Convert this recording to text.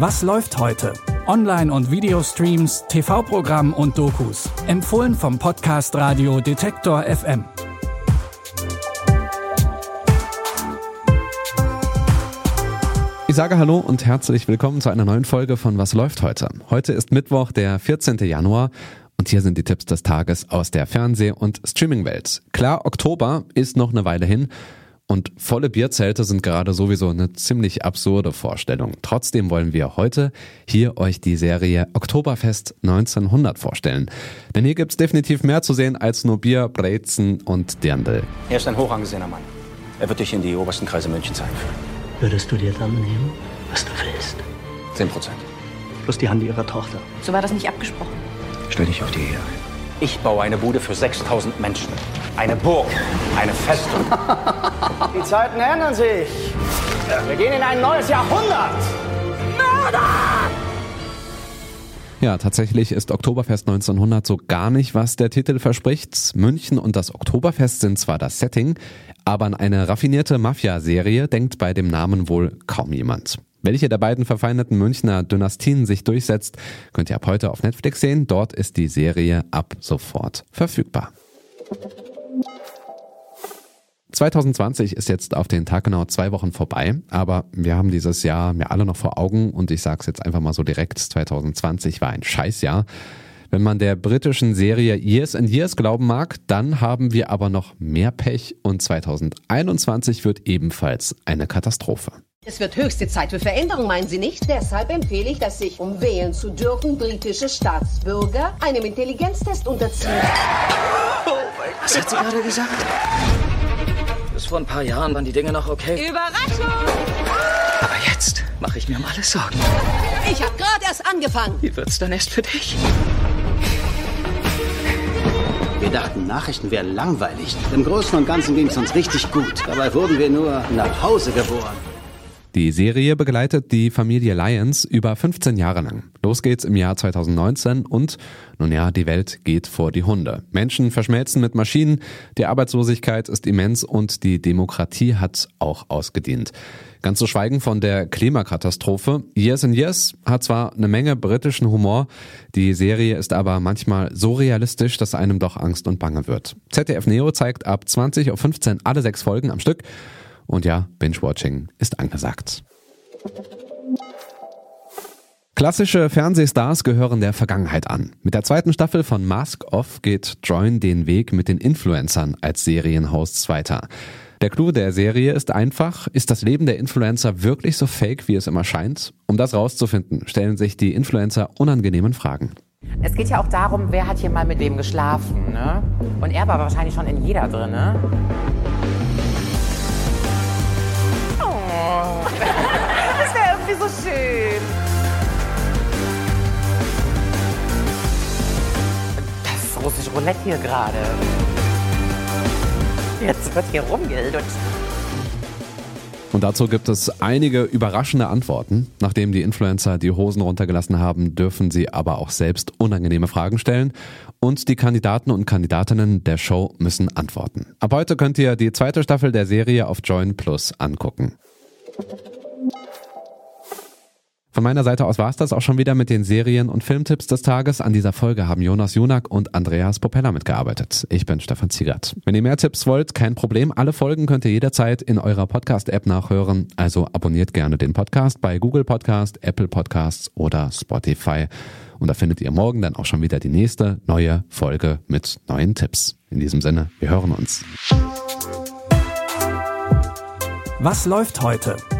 Was läuft heute? Online- und Videostreams, TV-Programm und Dokus. Empfohlen vom Podcast Radio Detektor FM. Ich sage Hallo und herzlich willkommen zu einer neuen Folge von Was läuft heute? Heute ist Mittwoch, der 14. Januar und hier sind die Tipps des Tages aus der Fernseh- und Streamingwelt. Klar, Oktober ist noch eine Weile hin und volle Bierzelte sind gerade sowieso eine ziemlich absurde Vorstellung. Trotzdem wollen wir heute hier euch die Serie Oktoberfest 1900 vorstellen. Denn hier gibt's definitiv mehr zu sehen als nur Bier, Brezen und Dirndl. Er ist ein hochangesehener Mann. Er wird dich in die obersten Kreise Münchens einführen. Würdest du dir dann nehmen, was du willst? Zehn Prozent. Plus die Hand ihrer Tochter. So war das nicht abgesprochen. Stell dich auf die Ehe ein. Ich baue eine Bude für 6000 Menschen. Eine Burg. Eine Festung. Die Zeiten ändern sich. Wir gehen in ein neues Jahrhundert. Ja, tatsächlich ist Oktoberfest 1900 so gar nicht, was der Titel verspricht. München und das Oktoberfest sind zwar das Setting, aber an eine raffinierte Mafia-Serie denkt bei dem Namen wohl kaum jemand. Welche der beiden verfeindeten Münchner Dynastien sich durchsetzt, könnt ihr ab heute auf Netflix sehen. Dort ist die Serie ab sofort verfügbar. 2020 ist jetzt auf den Tag genau zwei Wochen vorbei, aber wir haben dieses Jahr mir alle noch vor Augen und ich sage es jetzt einfach mal so direkt, 2020 war ein Scheißjahr. Wenn man der britischen Serie Years and Years glauben mag, dann haben wir aber noch mehr Pech und 2021 wird ebenfalls eine Katastrophe. Es wird höchste Zeit für Veränderung, meinen Sie nicht? Deshalb empfehle ich, dass sich, um wählen zu dürfen, britische Staatsbürger einem Intelligenztest unterziehen. Was hat sie gerade gesagt? Vor ein paar Jahren waren die Dinge noch okay. Überraschung! Aber jetzt mache ich mir um alles Sorgen. Ich habe gerade erst angefangen. Wie wird's dann erst für dich? Wir dachten, Nachrichten wären langweilig. Im Großen und Ganzen ging es uns richtig gut. Dabei wurden wir nur nach Hause geboren. Die Serie begleitet die Familie Lyons über 15 Jahre lang. Los geht's im Jahr 2019 und, nun ja, die Welt geht vor die Hunde. Menschen verschmelzen mit Maschinen, die Arbeitslosigkeit ist immens und die Demokratie hat auch ausgedient. Ganz zu schweigen von der Klimakatastrophe. Years and Years hat zwar eine Menge britischen Humor, die Serie ist aber manchmal so realistisch, dass einem doch Angst und Bange wird. ZDF Neo zeigt ab 20 auf 15 alle sechs Folgen am Stück. Und ja, Binge-Watching ist angesagt. Klassische Fernsehstars gehören der Vergangenheit an. Mit der zweiten Staffel von Mask Off geht Join den Weg mit den Influencern als Serienhosts weiter. Der Clou der Serie ist einfach, ist das Leben der Influencer wirklich so fake, wie es immer scheint? Um das rauszufinden, stellen sich die Influencer unangenehmen Fragen. Es geht ja auch darum, wer hat hier mal mit wem geschlafen, ne? Und er war wahrscheinlich schon in jeder drin, ne? Das russische Roulette hier gerade. Jetzt wird hier rumgelutscht. Und dazu gibt es einige überraschende Antworten. Nachdem die Influencer die Hosen runtergelassen haben, dürfen sie aber auch selbst unangenehme Fragen stellen. Und die Kandidaten und Kandidatinnen der Show müssen antworten. Ab heute könnt ihr die zweite Staffel der Serie auf Join Plus angucken. Von meiner Seite aus war es das auch schon wieder mit den Serien- und Filmtipps des Tages. An dieser Folge haben Jonas Junak und Andreas Propeller mitgearbeitet. Ich bin Stefan Ziegert. Wenn ihr mehr Tipps wollt, kein Problem. Alle Folgen könnt ihr jederzeit in eurer Podcast-App nachhören. Also abonniert gerne den Podcast bei Google Podcast, Apple Podcasts oder Spotify. Und da findet ihr morgen dann auch schon wieder die nächste neue Folge mit neuen Tipps. In diesem Sinne, wir hören uns. Was läuft heute?